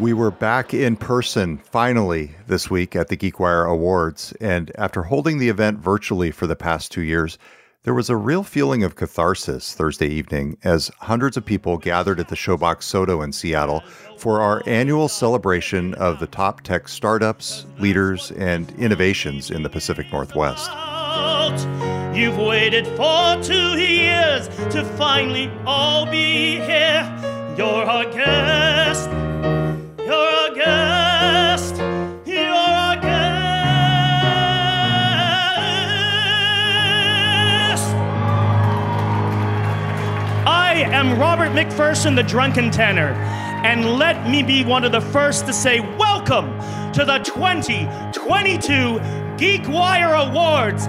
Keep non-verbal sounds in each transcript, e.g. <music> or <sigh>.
We were back in person finally this week at the GeekWire Awards, and after holding the event virtually for the past two years, there was a real feeling of catharsis Thursday evening as hundreds of people gathered at the Showbox SoDo in Seattle for our annual celebration of the top tech startups, leaders, and innovations in the Pacific Northwest. You've waited for two years to finally all be here. You're our guest. Guest. You're guest. I am Robert McPherson, the drunken tenor, and let me be one of the first to say welcome to the 2022 GeekWire Awards.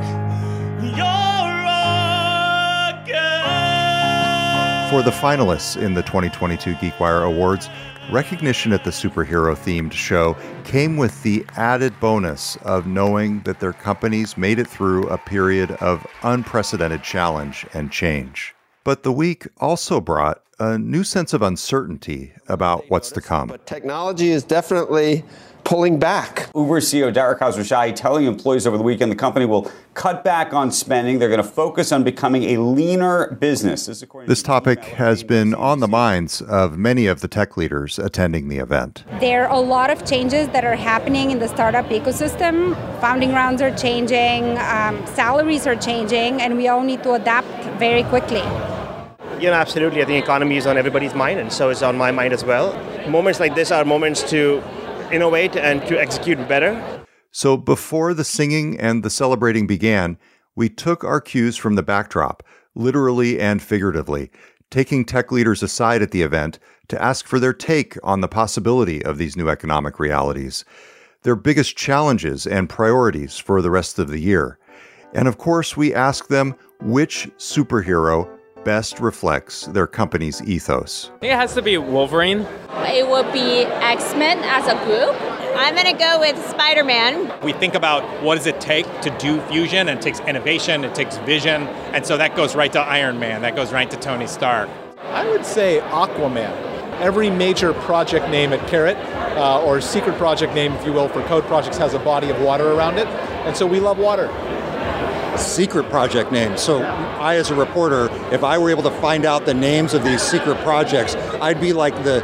You're. For the finalists in the 2022 GeekWire Awards, recognition at the superhero themed show came with the added bonus of knowing that their companies made it through a period of unprecedented challenge and change. But the week also brought a new sense of uncertainty about what's to come. But technology is definitely pulling back. Uber CEO Dara Khosrowshahi telling employees over the weekend the company will cut back on spending. They're going to focus on becoming a leaner business. This, this topic has been on the minds of many of the tech leaders attending the event. There are a lot of changes that are happening in the startup ecosystem. Founding rounds are changing, um, salaries are changing, and we all need to adapt very quickly. You know, absolutely. I think economy is on everybody's mind, and so is on my mind as well. Moments like this are moments to innovate and to execute better. So before the singing and the celebrating began, we took our cues from the backdrop, literally and figuratively, taking tech leaders aside at the event to ask for their take on the possibility of these new economic realities, their biggest challenges and priorities for the rest of the year. And of course, we asked them which superhero best reflects their company's ethos? I think it has to be Wolverine. It would be X Men as a group. I'm going to go with Spider Man. We think about what does it take to do fusion, and it takes innovation, it takes vision, and so that goes right to Iron Man, that goes right to Tony Stark. I would say Aquaman. Every major project name at Karat, uh, or secret project name, if you will, for code projects has a body of water around it, and so we love water secret project name. So I, as a reporter, if I were able to find out the names of these secret projects, I'd be like the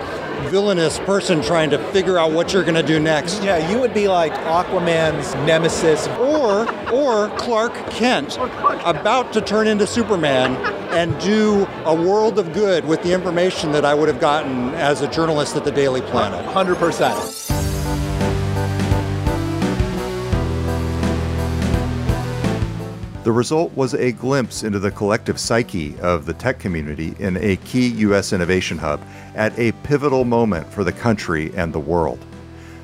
villainous person trying to figure out what you're going to do next. Yeah, you would be like Aquaman's nemesis. Or, or Clark Kent, about to turn into Superman and do a world of good with the information that I would have gotten as a journalist at the Daily Planet. 100%. The result was a glimpse into the collective psyche of the tech community in a key U.S. innovation hub at a pivotal moment for the country and the world.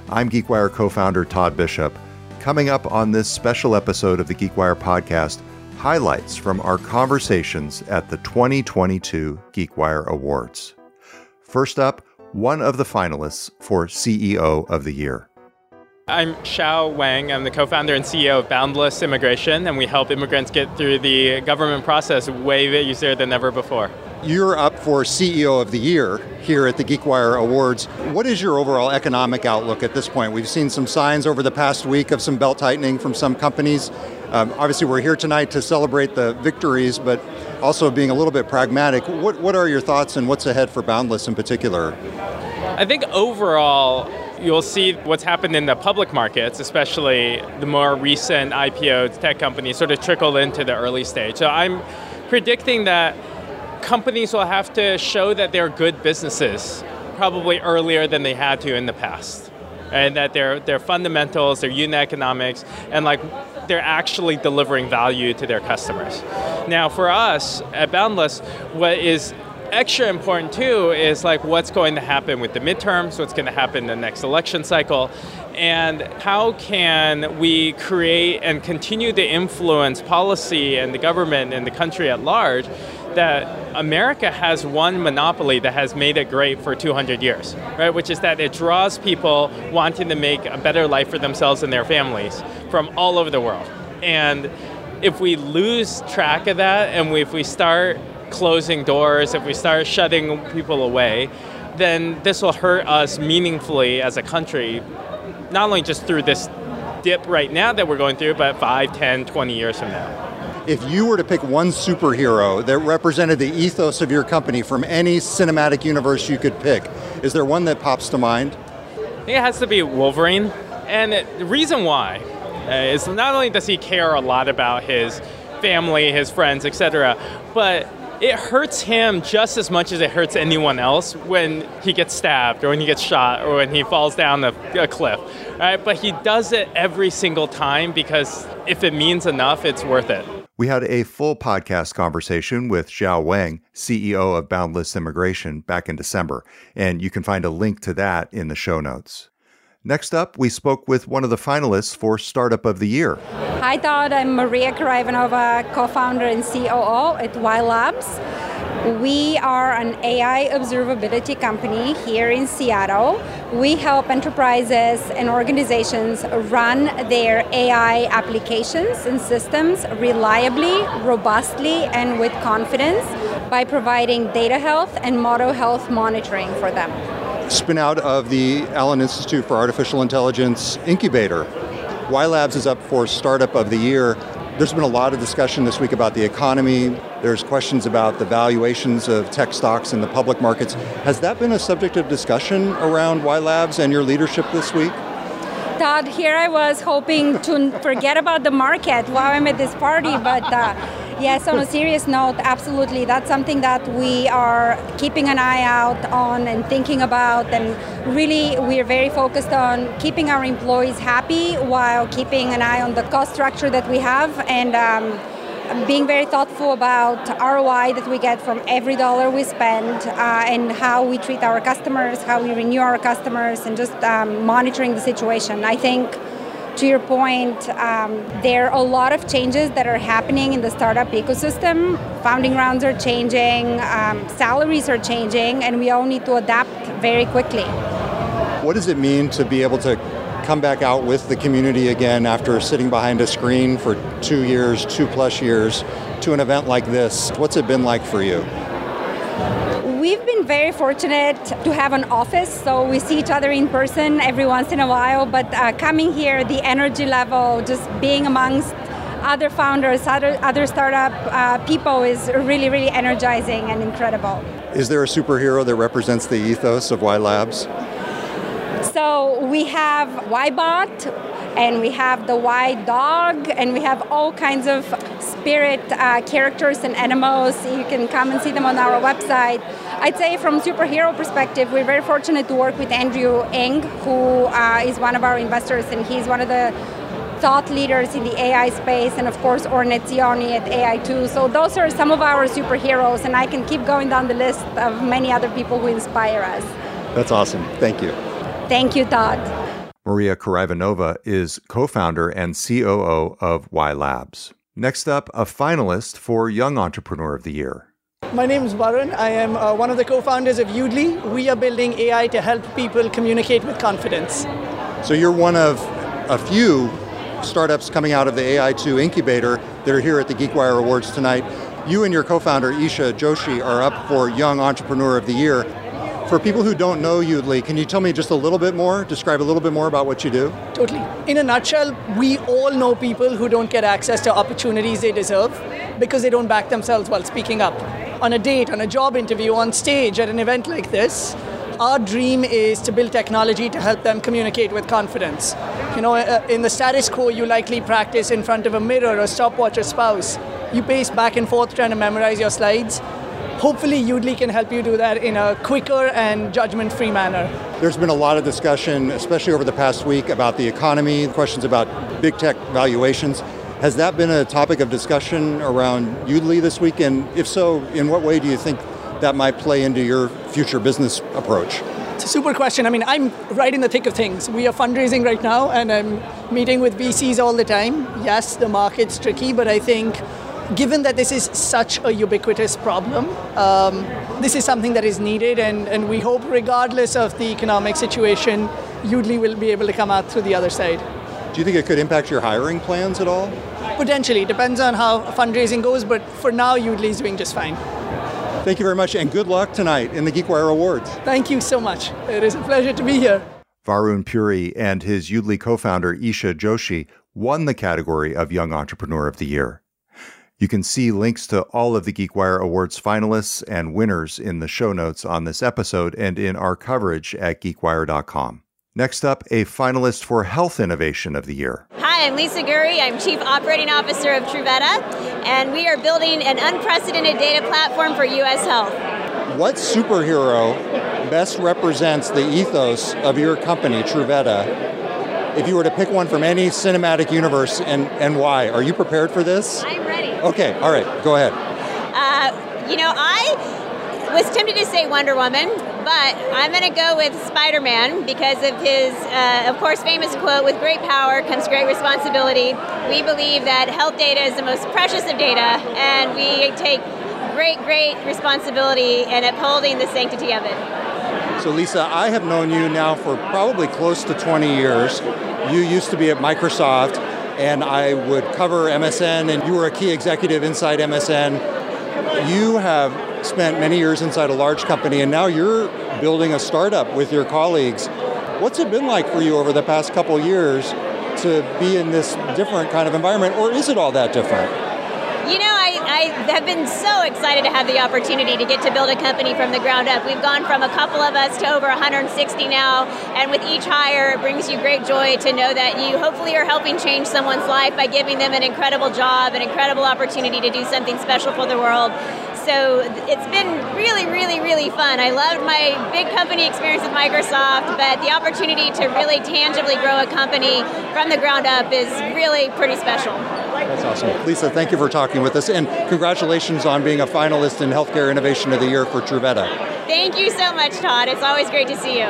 I'm GeekWire co founder Todd Bishop. Coming up on this special episode of the GeekWire podcast, highlights from our conversations at the 2022 GeekWire Awards. First up, one of the finalists for CEO of the Year. I'm Xiao Wang. I'm the co founder and CEO of Boundless Immigration, and we help immigrants get through the government process way easier than ever before. You're up for CEO of the Year here at the GeekWire Awards. What is your overall economic outlook at this point? We've seen some signs over the past week of some belt tightening from some companies. Um, obviously, we're here tonight to celebrate the victories, but also being a little bit pragmatic. What, what are your thoughts and what's ahead for Boundless in particular? I think overall, you'll see what's happened in the public markets, especially the more recent IPO tech companies, sort of trickle into the early stage. So I'm predicting that companies will have to show that they're good businesses probably earlier than they had to in the past. And that their their fundamentals, their unit economics, and like they're actually delivering value to their customers. Now, for us at Boundless, what is extra important too is like what's going to happen with the midterms, what's going to happen in the next election cycle, and how can we create and continue to influence policy and the government and the country at large that America has one monopoly that has made it great for 200 years, right? Which is that it draws people wanting to make a better life for themselves and their families from all over the world. And if we lose track of that and we, if we start closing doors, if we start shutting people away, then this will hurt us meaningfully as a country, not only just through this dip right now that we're going through, but 5, 10, 20 years from now. If you were to pick one superhero that represented the ethos of your company from any cinematic universe you could pick, is there one that pops to mind? I think it has to be Wolverine. And the reason why uh, is not only does he care a lot about his family, his friends, etc., but it hurts him just as much as it hurts anyone else when he gets stabbed or when he gets shot or when he falls down a, a cliff. Right? But he does it every single time because if it means enough, it's worth it. We had a full podcast conversation with Xiao Wang, CEO of Boundless Immigration, back in December, and you can find a link to that in the show notes. Next up, we spoke with one of the finalists for Startup of the Year. Hi, Todd. I'm Maria Karaivanova, co founder and COO at WhyLabs. We are an AI observability company here in Seattle. We help enterprises and organizations run their AI applications and systems reliably, robustly, and with confidence by providing data health and model health monitoring for them. Spin out of the Allen Institute for Artificial Intelligence incubator. WhyLabs is up for Startup of the Year. There's been a lot of discussion this week about the economy. There's questions about the valuations of tech stocks in the public markets. Has that been a subject of discussion around WhyLabs and your leadership this week? Todd, here I was hoping to forget about the market while I'm at this party, but uh, yes, on a serious note, absolutely. That's something that we are keeping an eye out on and thinking about. And really, we're very focused on keeping our employees happy while keeping an eye on the cost structure that we have. And um, being very thoughtful about ROI that we get from every dollar we spend uh, and how we treat our customers, how we renew our customers, and just um, monitoring the situation. I think, to your point, um, there are a lot of changes that are happening in the startup ecosystem. Founding rounds are changing, um, salaries are changing, and we all need to adapt very quickly. What does it mean to be able to come back out with the community again after sitting behind a screen for two years, two plus years, to an event like this. What's it been like for you? We've been very fortunate to have an office, so we see each other in person every once in a while. But uh, coming here, the energy level, just being amongst other founders, other, other startup uh, people is really, really energizing and incredible. Is there a superhero that represents the ethos of WhyLabs? So we have Ybot, and we have the white dog, and we have all kinds of spirit uh, characters and animals. You can come and see them on our website. I'd say from superhero perspective, we're very fortunate to work with Andrew Ng, who uh, is one of our investors, and he's one of the thought leaders in the AI space, and of course Oren Etzioni at AI2. So those are some of our superheroes, and I can keep going down the list of many other people who inspire us. That's awesome. Thank you. Thank you, Todd. Maria Karaivanova is co founder and COO of WhyLabs. Next up, a finalist for Young Entrepreneur of the Year. My name is Varun. I am uh, one of the co founders of Yoodli. We are building AI to help people communicate with confidence. So you're one of a few startups coming out of the AI2 incubator that are here at the GeekWire Awards tonight. You and your co founder, Esha Joshi, are up for Young Entrepreneur of the Year. For people who don't know Yoodli, can you tell me just a little bit more, describe a little bit more about what you do? Totally. In a nutshell, we all know people who don't get access to opportunities they deserve because they don't back themselves while speaking up. On a date, on a job interview, on stage, at an event like this, our dream is to build technology to help them communicate with confidence. You know, uh, in the status quo, you likely practice in front of a mirror, a stopwatch, a spouse. You pace back and forth trying to memorize your slides hopefully Yoodli can help you do that in a quicker and judgment-free manner. There's been a lot of discussion, especially over the past week, about the economy, questions about big tech valuations. Has that been a topic of discussion around Yoodli this week? And if so, in what way do you think that might play into your future business approach? It's a super question. I mean, I'm right in the thick of things. We are fundraising right now, and I'm meeting with VCs all the time. Yes, the market's tricky, but I think given that this is such a ubiquitous problem, um, this is something that is needed, and, and we hope, regardless of the economic situation, Yoodli will be able to come out through the other side. Do you think it could impact your hiring plans at all? Potentially. Depends on how fundraising goes, but for now, Yoodli is doing just fine. Thank you very much, and good luck tonight in the GeekWire Awards. Thank you so much. It is a pleasure to be here. Varun Puri and his Yoodli co founder Esha Joshi won the category of Young Entrepreneur of the Year. You can see links to all of the GeekWire Awards finalists and winners in the show notes on this episode and in our coverage at geekwire.com. Next up, a finalist for Health Innovation of the Year. Hi, I'm Lisa Gurry. I'm Chief Operating Officer of Truveta, and we are building an unprecedented data platform for U.S. health. What superhero best represents the ethos of your company, Truveta, if you were to pick one from any cinematic universe and, and why. Are you prepared for this? I'm ready. Okay, all right, go ahead. Uh, you know, I was tempted to say Wonder Woman, but I'm going to go with Spider Man because of his, uh, of course, famous quote with great power comes great responsibility. We believe that health data is the most precious of data, and we take great, great responsibility in upholding the sanctity of it. So, Lisa, I have known you now for probably close to 20 years. You used to be at Microsoft, and I would cover MSN, and you were a key executive inside MSN. You have spent many years inside a large company, and now you're building a startup with your colleagues. What's it been like for you over the past couple years to be in this different kind of environment, or is it all that different? You know, I have been so excited to have the opportunity to get to build a company from the ground up. We've gone from a couple of us to over 160 now, and with each hire, it brings you great joy to know that you hopefully are helping change someone's life by giving them an incredible job, an incredible opportunity to do something special for the world so it's been really, really, really fun. I loved my big company experience with Microsoft, but the opportunity to really tangibly grow a company from the ground up is really pretty special. That's awesome. Lisa, thank you for talking with us, and congratulations on being a finalist in Healthcare Innovation of the Year for Truveta. Thank you so much, Todd. It's always great to see you.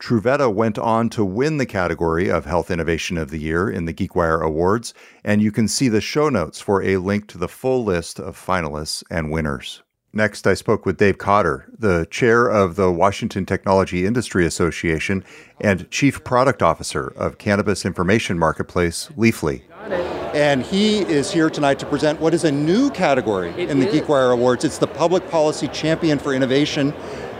Truveta went on to win the category of Health Innovation of the Year in the GeekWire Awards, and you can see the show notes for a link to the full list of finalists and winners. Next, I spoke with Dave Cotter, the chair of the Washington Technology Industry Association and chief product officer of cannabis information marketplace Leafly. And he is here tonight to present what is a new category it in the is. GeekWire Awards. It's the Public Policy Champion for Innovation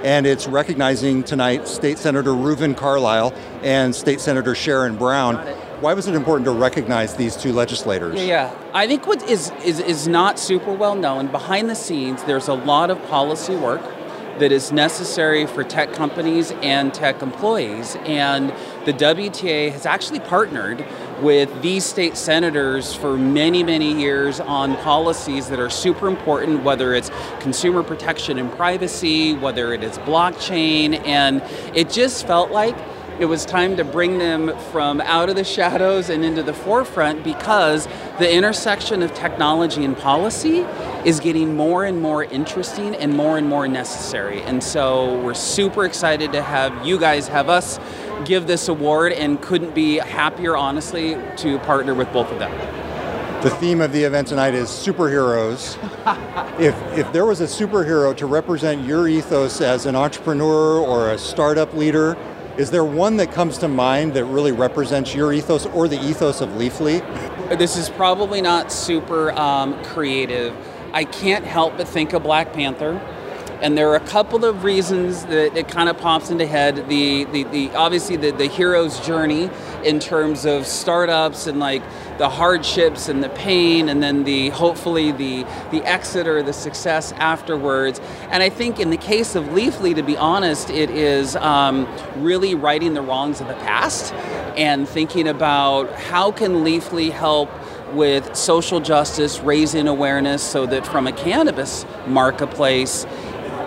and it's recognizing tonight State Senator Reuven Carlyle and State Senator Sharon Brown. Why was it important to recognize these two legislators? Yeah. I think what is, is, is not super well known, behind the scenes, there's a lot of policy work that is necessary for tech companies and tech employees. And the WTA has actually partnered with these state senators for many, many years on policies that are super important, whether it's consumer protection and privacy, whether it is blockchain. And it just felt like it was time to bring them from out of the shadows and into the forefront because the intersection of technology and policy is getting more and more interesting and more and more necessary. And so we're super excited to have you guys have us give this award and couldn't be happier, honestly, to partner with both of them. The theme of the event tonight is superheroes. <laughs> if, if there was a superhero to represent your ethos as an entrepreneur or a startup leader, is there one that comes to mind that really represents your ethos or the ethos of Leafly? This is probably not super um, creative. I can't help but think of Black Panther and there are a couple of reasons that it kind of pops into head. The, the, the obviously the, the hero's journey in terms of startups and like the hardships and the pain and then the hopefully the the exit or the success afterwards. And i think in the case of leafly to be honest it is um, really righting the wrongs of the past and thinking about how can leafly help with social justice raising awareness so that from a cannabis marketplace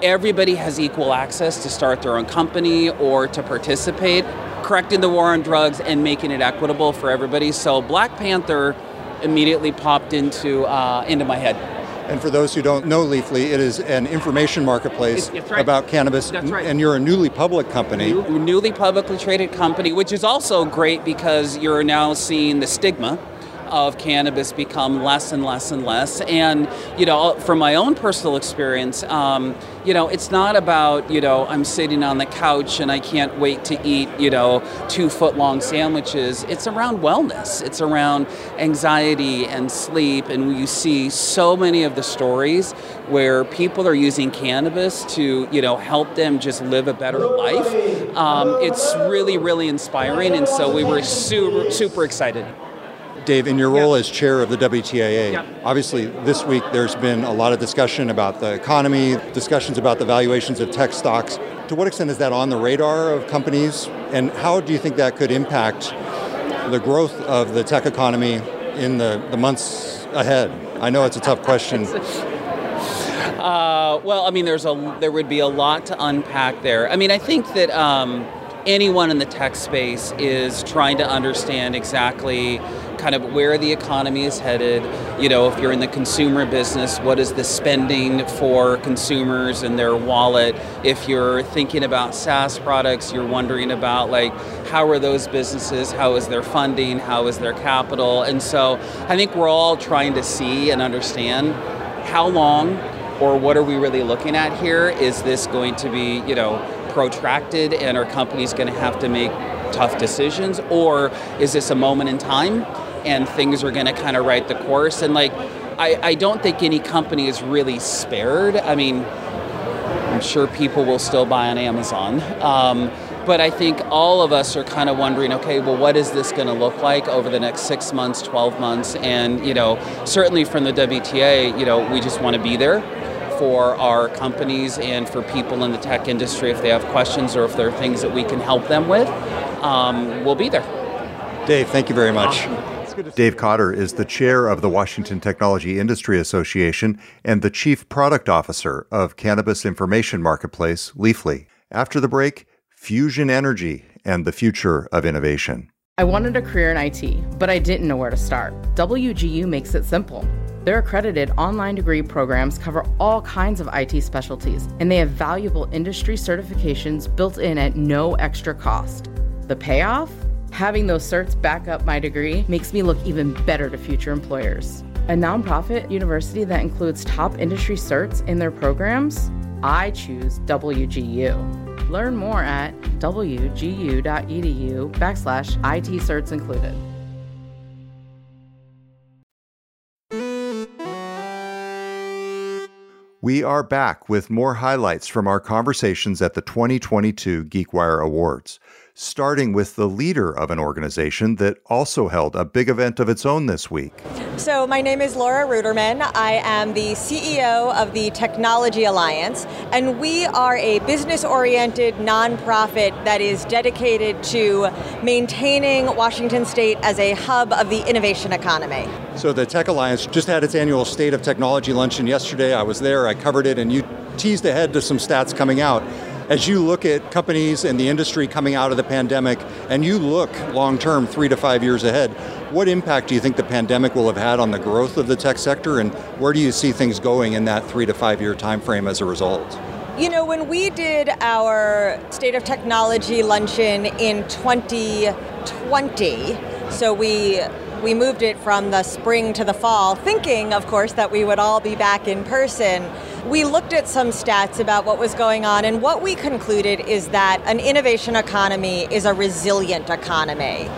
everybody has equal access to start their own company or to participate, correcting the war on drugs and making it equitable for everybody. So Black Panther immediately popped into uh, into my head. And for those who don't know Leafly, it is an information marketplace it's, it's right. about cannabis, right. and you're a newly public company. New, newly publicly traded company, which is also great because you're now seeing the stigma of cannabis become less and less and less. And, you know, from my own personal experience, um, you know, it's not about, you know, I'm sitting on the couch and I can't wait to eat, you know, two foot long sandwiches. It's around wellness, it's around anxiety and sleep. And you see so many of the stories where people are using cannabis to, you know, help them just live a better life. Um, it's really, really inspiring. And so we were super, super excited. Dave, in your role as chair of the WTIA, obviously this week there's been a lot of discussion about the economy, discussions about the valuations of tech stocks. To what extent is that on the radar of companies, and how do you think that could impact the growth of the tech economy in the, the months ahead? I know it's a tough question. <laughs> Uh, well, I mean, there's a there would be a lot to unpack there. I mean, I think that um, anyone in the tech space is trying to understand exactly kind of where the economy is headed. You know, if you're in the consumer business, what is the spending for consumers and their wallet? If you're thinking about SaaS products, you're wondering about like how are those businesses, how is their funding, how is their capital? And so I think we're all trying to see and understand how long or what are we really looking at here? Is this going to be, you know, protracted and are companies going to have to make tough decisions or is this a moment in time and things are going to kind of write the course and like I, I don't think any company is really spared. I mean i'm sure people will still buy on amazon um, but i think all of us are kind of wondering okay well what is this going to look like over the next six months 12 months? And you know certainly from the wta you know we just want to be there for our companies and for people in the tech industry if they have questions or if there are things that we can help them with. Um, we'll be there. Dave, thank you very much. Dave Cotter is the chair of the Washington Technology Industry Association and the chief product officer of cannabis information marketplace Leafly. After the break, fusion energy and the future of innovation. I wanted a career in IT, but I didn't know where to start. WGU makes it simple. Their accredited online degree programs cover all kinds of IT specialties, and they have valuable industry certifications built in at no extra cost. The payoff? Having those certs back up my degree makes me look even better to future employers. A nonprofit university that includes top industry certs in their programs? I choose WGU. Learn more at wgu.edu backslash IT certs included. We are back with more highlights from our conversations at the 2022 GeekWire Awards, starting with the leader of an organization that also held a big event of its own this week. So, my name is Laura Ruderman. I am the CEO of the Technology Alliance, and we are a business oriented nonprofit that is dedicated to maintaining Washington State as a hub of the innovation economy. So, the Tech Alliance just had its annual State of Technology luncheon yesterday. I was there, I covered it, and you teased ahead to some stats coming out. As you look at companies and the industry coming out of the pandemic, and you look long term, three to five years ahead, what impact do you think the pandemic will have had on the growth of the tech sector, and where do you see things going in that three to five year time frame as a result? You know, when we did our State of Technology luncheon in 2020, so we we moved it from the spring to the fall, thinking, of course, that we would all be back in person. We looked at some stats about what was going on, and what we concluded is that an innovation economy is a resilient economy.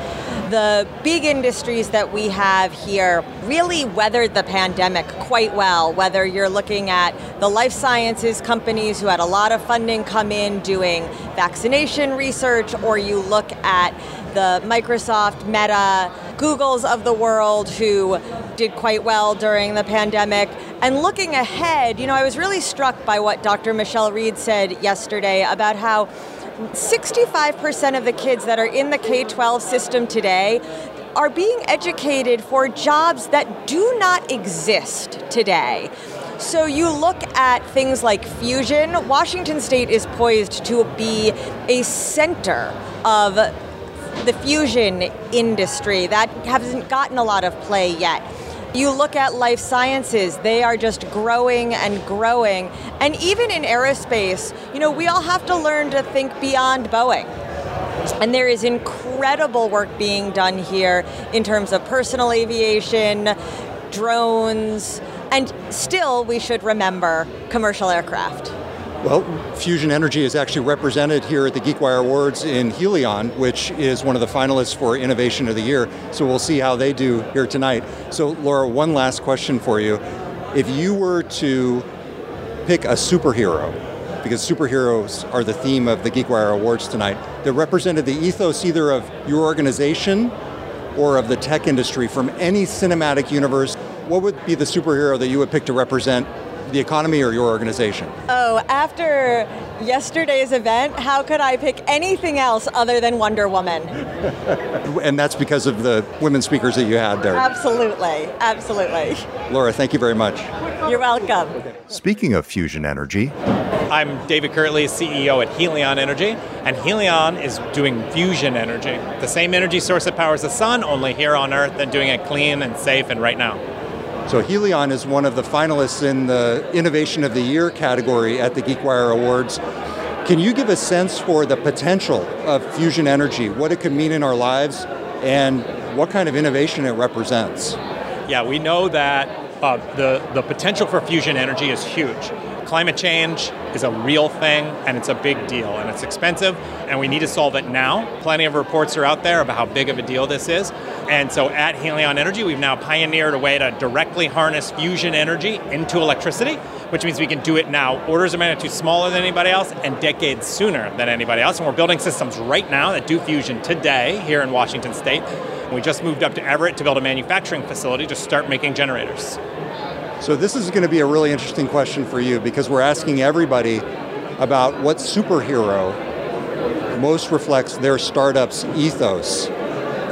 The big industries that we have here really weathered the pandemic quite well, whether you're looking at the life sciences companies who had a lot of funding come in doing vaccination research, or you look at the Microsoft, Meta, Googles of the world who did quite well during the pandemic. And looking ahead, you know, I was really struck by what Dr. Michelle Reed said yesterday about how 65% of the kids that are in the K 12 system today are being educated for jobs that do not exist today. So you look at things like fusion, Washington State is poised to be a center of the fusion industry that hasn't gotten a lot of play yet. You look at life sciences, they are just growing and growing. And even in aerospace, you know, we all have to learn to think beyond Boeing. And there is incredible work being done here in terms of personal aviation, drones, and still we should remember commercial aircraft. Well, Fusion Energy is actually represented here at the GeekWire Awards in Helion, which is one of the finalists for Innovation of the Year. So we'll see how they do here tonight. So, Laura, one last question for you. If you were to pick a superhero, because superheroes are the theme of the GeekWire Awards tonight, that represented the ethos either of your organization or of the tech industry from any cinematic universe, what would be the superhero that you would pick to represent the economy or your organization? Oh, after yesterday's event, how could I pick anything else other than Wonder Woman? and that's because of the women speakers that you had there. Absolutely, absolutely. Laura, thank you very much. You're welcome. Speaking of fusion energy, I'm David Kirtley, CEO at Helion Energy, and Helion is doing fusion energy, the same energy source that powers the sun, only here on Earth, and doing it clean and safe and right now. So Helion is one of the finalists in the Innovation of the Year category at the GeekWire Awards. Can you give a sense for the potential of fusion energy, what it could mean in our lives, and what kind of innovation it represents? Yeah, we know that uh, the, the potential for fusion energy is huge. Climate change is a real thing and it's a big deal and it's expensive and we need to solve it now. Plenty of reports are out there about how big of a deal this is. And so at Helion Energy, we've now pioneered a way to directly harness fusion energy into electricity, which means we can do it now orders of magnitude smaller than anybody else and decades sooner than anybody else. And we're building systems right now that do fusion today here in Washington State. And we just moved up to Everett to build a manufacturing facility to start making generators. So, this is going to be a really interesting question for you because we're asking everybody about what superhero most reflects their startup's ethos.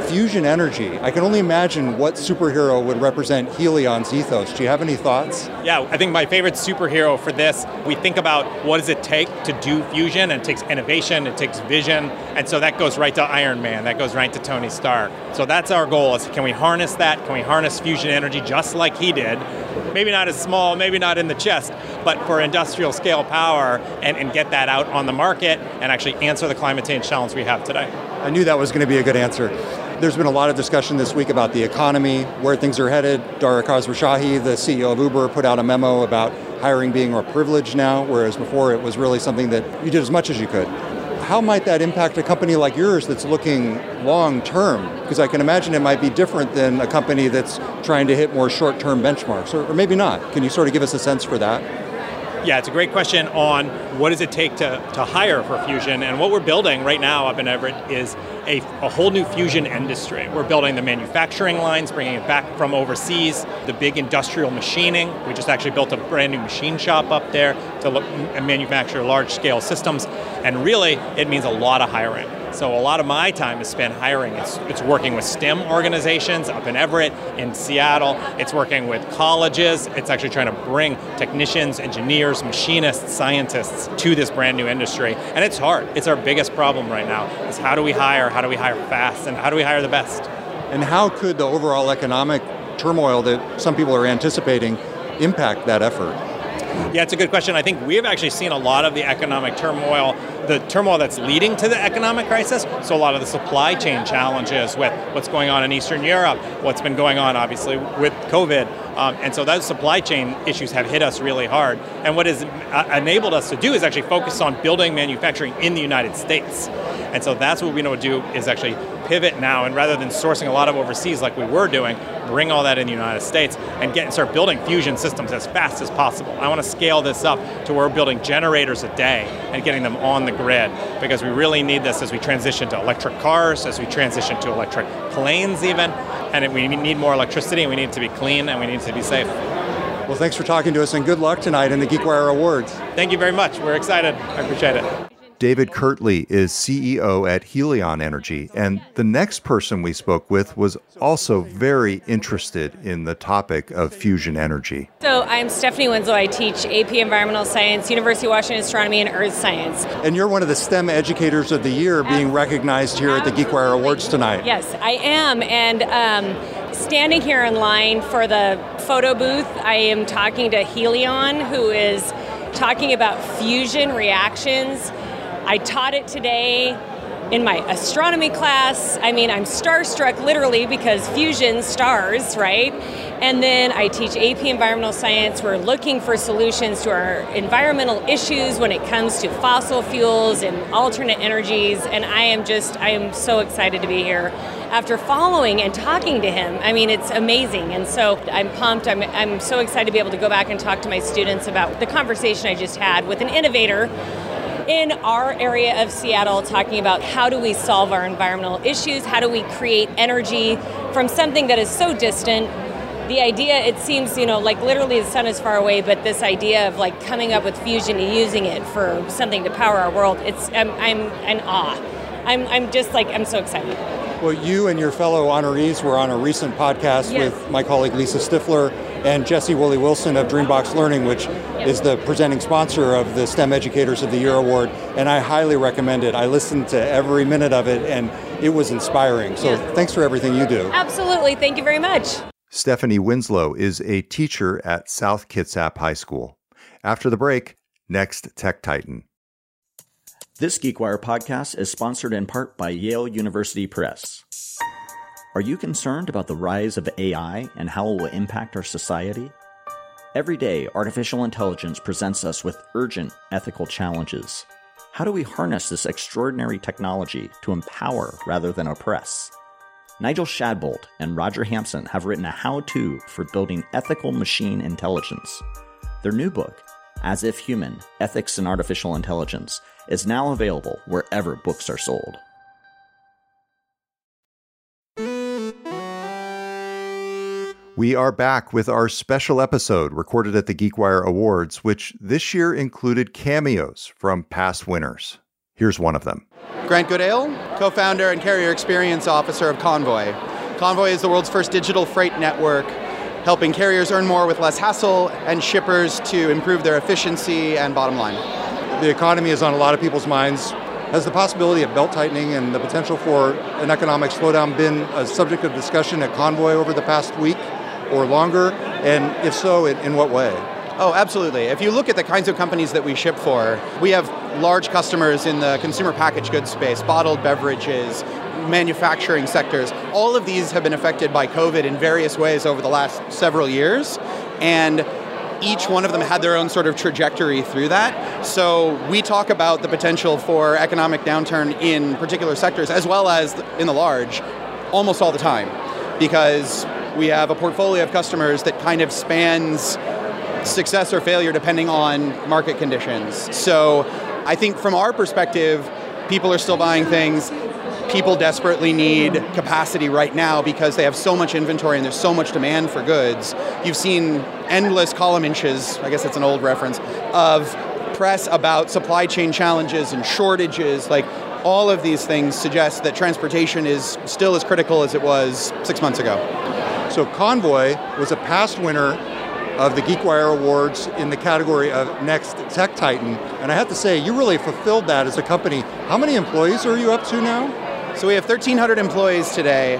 Fusion energy. I can only imagine what superhero would represent Helion's ethos. Do you have any thoughts? Yeah, I think my favorite superhero for this, we think about what does it take to do fusion, and it takes innovation, it takes vision, and so that goes right to Iron Man, that goes right to Tony Stark. So that's our goal is can we harness that? Can we harness fusion energy just like he did? Maybe not as small, maybe not in the chest, but for industrial scale power and, and get that out on the market and actually answer the climate change challenge we have today. I knew that was going to be a good answer. There's been a lot of discussion this week about the economy, where things are headed. Dara Khosrowshahi, the CEO of Uber, put out a memo about hiring being a privilege now, whereas before it was really something that you did as much as you could. How might that impact a company like yours that's looking long term? Because I can imagine it might be different than a company that's trying to hit more short term benchmarks, or, or maybe not. Can you sort of give us a sense for that? Yeah, it's a great question on what does it take to, to hire for Fusion. And what we're building right now up in Everett is a, a whole new fusion industry. We're building the manufacturing lines, bringing it back from overseas, the big industrial machining. We just actually built a brand new machine shop up there to look, manufacture large scale systems. And really, it means a lot of hiring. So a lot of my time is spent hiring. It's, it's working with STEM organizations up in Everett, in Seattle. It's working with colleges. It's actually trying to bring technicians, engineers, machinists, scientists to this brand new industry. And it's hard. It's our biggest problem right now is how do we hire, how do we hire fast, and how do we hire the best? And how could the overall economic turmoil that some people are anticipating impact that effort? Yeah, it's a good question. I think we have actually seen a lot of the economic turmoil, the turmoil that's leading to the economic crisis. So, a lot of the supply chain challenges with what's going on in Eastern Europe, what's been going on, obviously, with COVID. Um, and so, those supply chain issues have hit us really hard. And what has uh, enabled us to do is actually focus on building manufacturing in the United States. And so, that's what we know to do is actually pivot now. And rather than sourcing a lot of overseas like we were doing, bring all that in the United States and get and start building fusion systems as fast as possible. I want to scale this up to where we're building generators a day and getting them on the grid because we really need this as we transition to electric cars, as we transition to electric planes even, and we need more electricity and we need to be clean and we need to be safe. Well, thanks for talking to us and good luck tonight in the GeekWire Awards. Thank you very much. We're excited. I appreciate it. David Kirtley is CEO at Helion Energy, and the next person we spoke with was also very interested in the topic of fusion energy. So, I'm Stephanie Winslow. I teach AP Environmental Science, University of Washington Astronomy, and Earth Science. And you're one of the STEM Educators of the Year being recognized here at the GeekWire Awards tonight. Yes, I am. And um, standing here in line for the photo booth, I am talking to Helion, who is talking about fusion reactions I taught it today. in my astronomy class. I mean, I'm starstruck literally because fusion stars, right? And then I teach AP Environmental Science. We're looking for solutions to our environmental issues when it comes to fossil fuels and alternate energies. And I am just, I am so excited to be here after following and talking to him. I mean, it's amazing. And so I'm pumped. I'm, I'm so excited to be able to go back and talk to my students about the conversation I just had with an innovator in our area of Seattle talking about how do we solve our environmental issues, how do we create energy from something that is so distant. The idea, it seems, you know, like literally the sun is far away, but this idea of like coming up with fusion and using it for something to power our world, it's, I'm, I'm in awe. I'm, I'm just like, I'm so excited. Well, you and your fellow honorees were on a recent podcast Yes. with my colleague Lisa Stiffler and Jessie Woolley-Wilson of Dreambox Learning, which is the presenting sponsor of the STEM Educators of the Year award. And I highly recommend it. I listened to every minute of it, and it was inspiring. So Yeah. thanks for everything you do. Absolutely. Thank you very much. Stephanie Winslow is a teacher at South Kitsap High School. After the break, next Tech Titan. This GeekWire podcast is sponsored in part by Yale University Press. Are you concerned about the rise of AI and how it will impact our society? Every day, artificial intelligence presents us with urgent ethical challenges. How do we harness this extraordinary technology to empower rather than oppress? Nigel Shadbolt and Roger Hampson have written a how to for building ethical machine intelligence. Their new book, As If Human Ethics and Artificial Intelligence, is now available wherever books are sold. We are back with our special episode recorded at the GeekWire Awards, which this year included cameos from past winners. Here's one of them. Grant Goodale, co founder and carrier experience officer of Convoy. Convoy is the world's first digital freight network, helping carriers earn more with less hassle and shippers to improve their efficiency and bottom line. The economy is on a lot of people's minds. Has the possibility of belt tightening and the potential for an economic slowdown been a subject of discussion at Convoy over the past week or longer? And if so, in, in what way? Oh, absolutely. If you look at the kinds of companies that we ship for, we have large customers in the consumer packaged goods space, bottled beverages, manufacturing sectors. All of these have been affected by COVID in various ways over the last several years. And each one of them had their own sort of trajectory through that. So we talk about the potential for economic downturn in particular sectors as well as in the large almost all the time because we have a portfolio of customers that kind of spans success or failure depending on market conditions. So I think from our perspective, people are still buying things. People desperately need capacity right now because they have so much inventory and there's so much demand for goods. You've seen endless column inches, I guess it's an old reference, of press about supply chain challenges and shortages. Like all of these things suggest that transportation is still as critical as it was six months ago. So Convoy was a past winner of the GeekWire Awards in the category of Next Tech Titan. And I have to say, you really fulfilled that as a company. How many employees are you up to now? So we have 1,300 employees today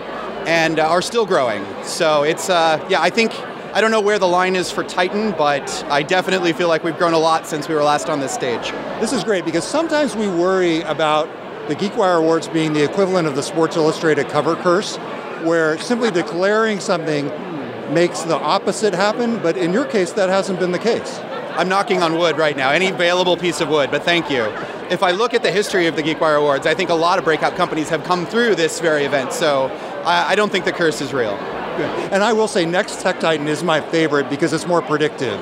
and uh, are still growing. So it's, uh, yeah, I think, I don't know where the line is for Titan, but I definitely feel like we've grown a lot since we were last on this stage. This is great because sometimes we worry about the GeekWire Awards being the equivalent of the Sports Illustrated cover curse, where simply declaring something makes the opposite happen, but in your case, that hasn't been the case. I'm knocking on wood right now, any available piece of wood, but thank you. If I look at the history of the GeekWire Awards, I think a lot of breakout companies have come through this very event, so I, I don't think the curse is real. And I will say, Next Tech Titan is my favorite because it's more predictive.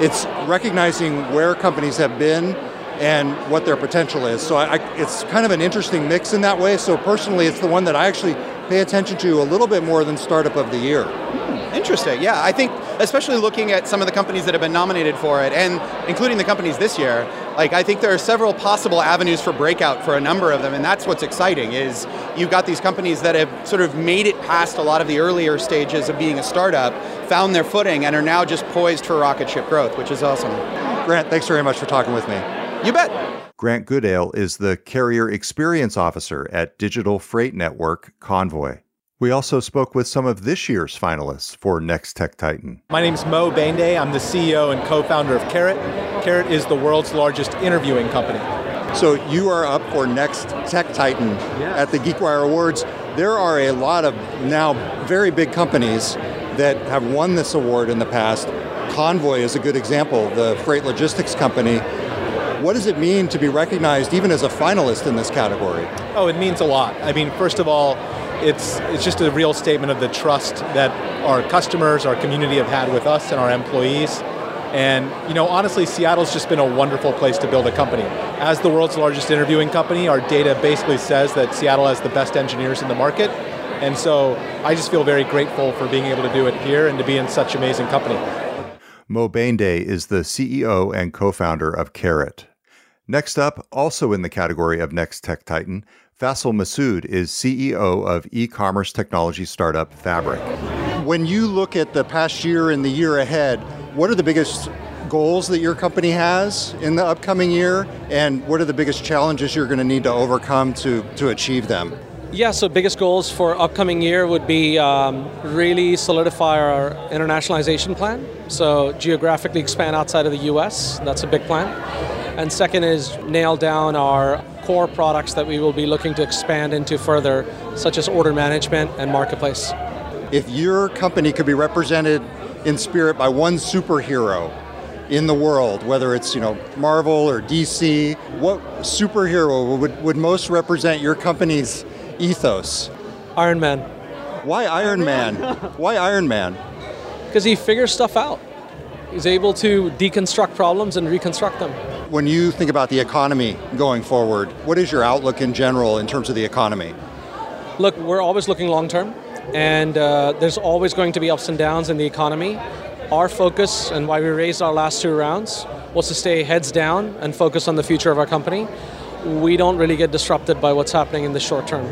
It's recognizing where companies have been and what their potential is. So I, I, it's kind of an interesting mix in that way. So personally, it's the one that I actually pay attention to a little bit more than Startup of the Year. Hmm, interesting. Yeah, I think especially looking at some of the companies that have been nominated for it, and including the companies this year, like I think there are several possible avenues for breakout for a number of them, and that's what's exciting. Is you've got these companies that have sort of made it past a lot of the earlier stages of being a startup, found their footing, and are now just poised for rocket ship growth, which is awesome. Grant, thanks very much for talking with me. You bet. Grant Goodale is the Carrier Experience Officer at Digital Freight Network Convoy. We also spoke with some of this year's finalists for Next Tech Titan. My name is Mo Bhende. I'm the CEO and co founder of Karat. Karat is the world's largest interviewing company. So you are up for next Tech Titan at the GeekWire Awards. There are a lot of now very big companies that have won this award in the past. Convoy is a good example, the freight logistics company. What does it mean to be recognized even as a finalist in this category? Oh, it means a lot. I mean, first of all, it's it's just a real statement of the trust that our customers, our community have had with us and our employees. And you know, honestly, Seattle's just been a wonderful place to build a company. As the world's largest interviewing company, our data basically says that Seattle has the best engineers in the market. And so I just feel very grateful for being able to do it here and to be in such amazing company. Mo Bhende is the CEO and co founder of Karat. Next up, also in the category of Next Tech Titan, Faisal Masood is CEO of e commerce technology startup Fabric. When you look at the past year and the year ahead, what are the biggest goals that your company has in the upcoming year, and what are the biggest challenges you're going to need to overcome to, to achieve them? Yeah, so biggest goals for upcoming year would be um, really solidify our internationalization plan. So geographically expand outside of the U.S. That's a big plan. And second is nail down our core products that we will be looking to expand into further, such as order management and marketplace. If your company could be represented in spirit by one superhero in the world, whether it's you know Marvel or DC, what superhero would, would most represent your company's ethos? Iron Man. Why Iron Man? Why Iron Man? Because he figures stuff out. He's able to deconstruct problems and reconstruct them. When you think about the economy going forward, what is your outlook in general in terms of the economy? Look, we're always looking long term, and uh, there's always going to be ups and downs in the economy. Our focus and why we raised our last two rounds was to stay heads down and focus on the future of our company. We don't really get disrupted by what's happening in the short term.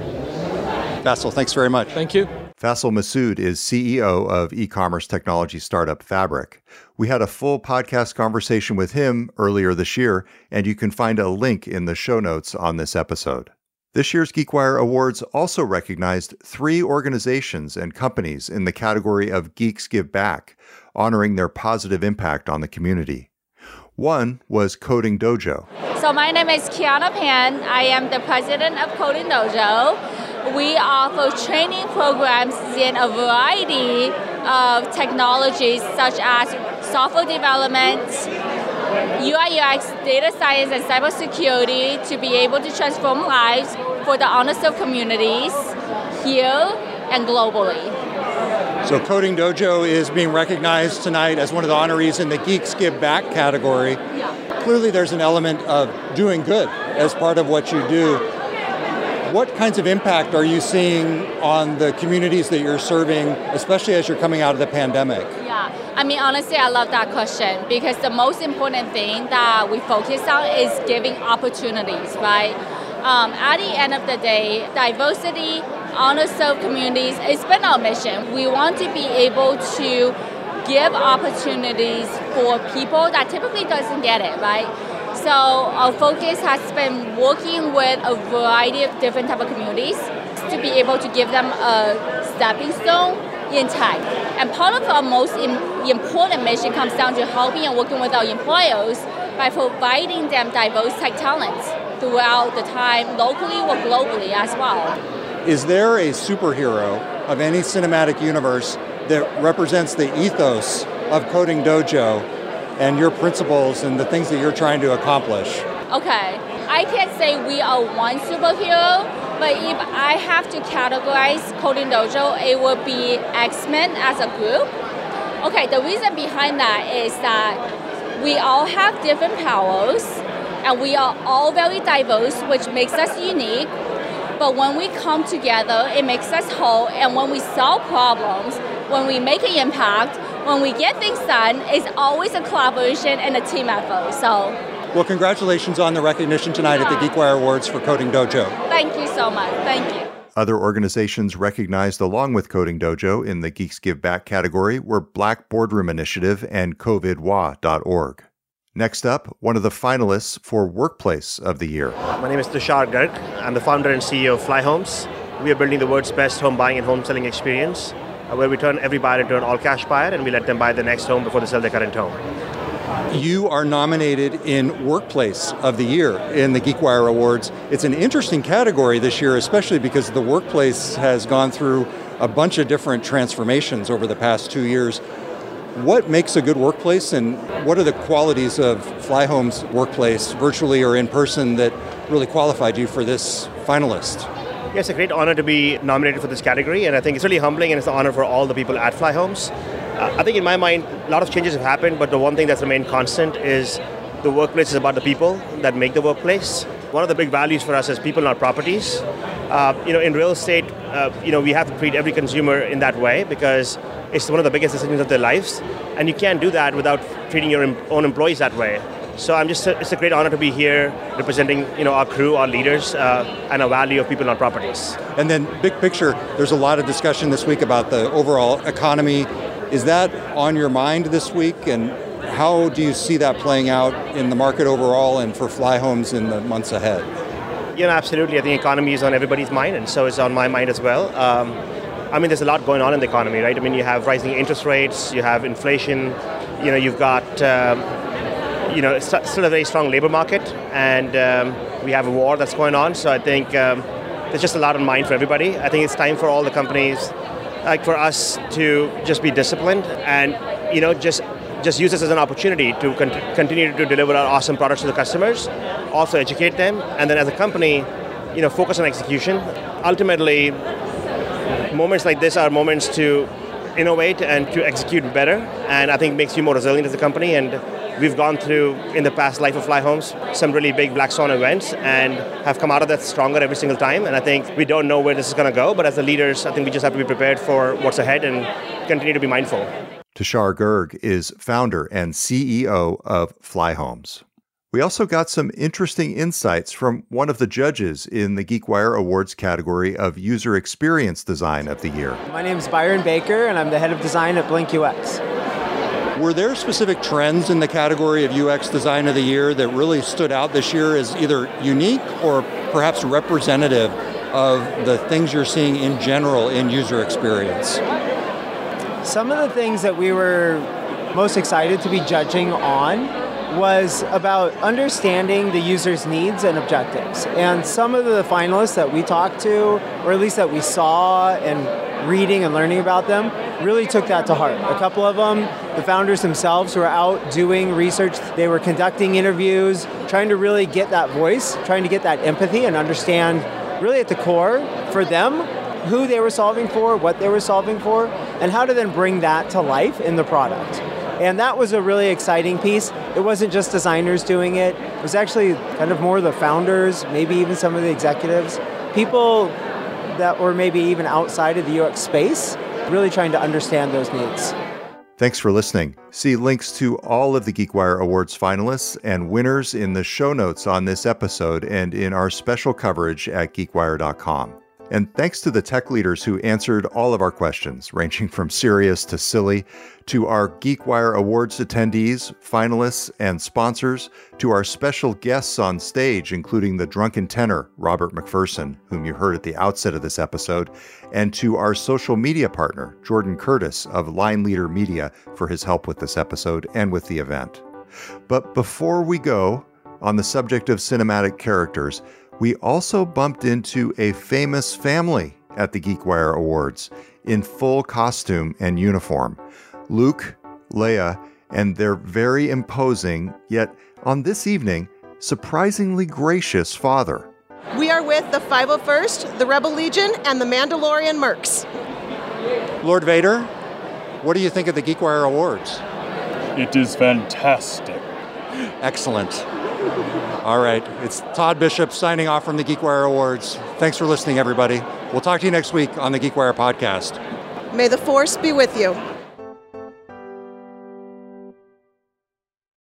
Faisal, thanks very much. Thank you. Faisal Masood is CEO of e commerce technology startup Fabric. We had a full podcast conversation with him earlier this year, and you can find a link in the show notes on this episode. This year's GeekWire Awards also recognized three organizations and companies in the category of Geeks Give Back, honoring their positive impact on the community. One was Coding Dojo. So, my name is Kiana Pan. I am the president of Coding Dojo. We offer training programs in a variety of technologies such as software development, UI UX, data science, and cybersecurity to be able to transform lives for the underserved communities here and globally. So, Coding Dojo is being recognized tonight as one of the honorees in the Geeks Give Back category. Yeah. Clearly, there's an element of doing good as part of what you do. What kinds of impact are you seeing on the communities that you're serving, especially as you're coming out of the pandemic? Yeah, I mean, honestly, I love that question because the most important thing that we focus on is giving opportunities, right? Um, at the end of the day, diversity, underserved communities, it's been our mission. We want to be able to give opportunities for people that typically doesn't get it, right? So our focus has been working with a variety of different type of communities to be able to give them a stepping stone in tech. And part of our most important mission comes down to helping and working with our employers by providing them diverse tech talents throughout the time, locally or globally as well. Is there a superhero of any cinematic universe that represents the ethos of Coding Dojo and your principles and the things that you're trying to accomplish? Okay, I can't say we are one superhero, but if I have to categorize Coding Dojo, it would be X Men as a group. Okay, the reason behind that is that we all have different powers and we are all very diverse, which makes us unique. But when we come together, it makes us whole, and when we solve problems, when we make an impact, when we get things done, it's always a collaboration and a team effort. So, well, congratulations on the recognition tonight yeah. at the GeekWire Awards for Coding Dojo. Thank you so much. Thank you. Other organizations recognized along with Coding Dojo in the Geeks Give Back category were Black Boardroom Initiative and COVIDWA.org. Next up, one of the finalists for Workplace of the Year. My name is Tushar Garg. I'm the founder and CEO of Flyhomes. We are building the world's best home buying and home selling experience, Uh, where we turn every buyer into an all cash buyer and we let them buy the next home before they sell their current home. You are nominated in Workplace of the Year in the GeekWire Awards. It's an interesting category this year, especially because the workplace has gone through a bunch of different transformations over the past two years. What makes a good workplace, and what are the qualities of Flyhomes' workplace, virtually or in person, that really qualified you for this finalist? Yeah, it's a great honor to be nominated for this category, and I think it's really humbling and it's an honor for all the people at Flyhomes. Uh, I think in my mind, a lot of changes have happened, but the one thing that's remained constant is the workplace is about the people that make the workplace. One of the big values for us is people, not properties. Uh, you know, in real estate, uh, you know, we have to treat every consumer in that way because it's one of the biggest decisions of their lives, and you can't do that without treating your own employees that way. So I'm just it's a great honor to be here representing you know our crew, our leaders, uh, and a value of people, not properties. And then big picture, there's a lot of discussion this week about the overall economy. Is that on your mind this week, and how do you see that playing out in the market overall and for Flyhomes in the months ahead? Know, absolutely. I think economy is on everybody's mind, and so it's on my mind as well. Um, I mean, there's a lot going on in the economy, right? I mean, you have rising interest rates, you have inflation, you know, you've got, um, you know, it's still a very strong labor market, and um, we have a war that's going on. So I think um, there's just a lot on mind for everybody. I think it's time for all the companies, like for us, to just be disciplined and, you know, just just use this as an opportunity to con- continue to deliver our awesome products to the customers, also educate them, and then as a company, you know, focus on execution. Ultimately, moments like this are moments to innovate and to execute better, and I think makes you more resilient as a company. And we've gone through in the past life of Flyhomes some really big black swan events and have come out of that stronger every single time. And I think we don't know where this is going to go, but as the leaders, I think we just have to be prepared for what's ahead and continue to be mindful. Tushar Garg is founder and CEO of Flyhomes. We also got some interesting insights from one of the judges in the GeekWire Awards category of User Experience Design of the Year. My name is Byron Baker, and I'm the head of design at Blink UX. Were there specific trends in the category of UX Design of the Year that really stood out this year as either unique or perhaps representative of the things you're seeing in general in user experience? Some of the things that we were most excited to be judging on was about understanding the user's needs and objectives. And some of the finalists that we talked to, or at least that we saw and reading and learning about them, really took that to heart. A couple of them, the founders themselves, were out doing research. They were conducting interviews, trying to really get that voice, trying to get that empathy and understand really at the core for them who they were solving for, what they were solving for, and how to then bring that to life in the product. And that was a really exciting piece. It wasn't just designers doing it, it was actually kind of more the founders, maybe even some of the executives, people that were maybe even outside of the UX space, really trying to understand those needs. Thanks for listening. See links to all of the GeekWire Awards finalists and winners in the show notes on this episode and in our special coverage at geekwire.com. And thanks to the tech leaders who answered all of our questions, ranging from serious to silly, to our GeekWire Awards attendees, finalists, and sponsors, to our special guests on stage, including the drunken tenor, Robert McPherson, whom you heard at the outset of this episode, and to our social media partner, Jordan Curtis of Line Leader Media, for his help with this episode and with the event. But before we go, on the subject of cinematic characters, we also bumped into a famous family at the GeekWire Awards in full costume and uniform Luke, Leia, and their very imposing, yet on this evening, surprisingly gracious father. We are with the 501st, the Rebel Legion, and the Mandalorian Mercs. Lord Vader, what do you think of the GeekWire Awards? It is fantastic. Excellent. All right. It's Todd Bishop signing off from the GeekWire Awards. Thanks for listening, everybody. We'll talk to you next week on the GeekWire podcast. May the force be with you.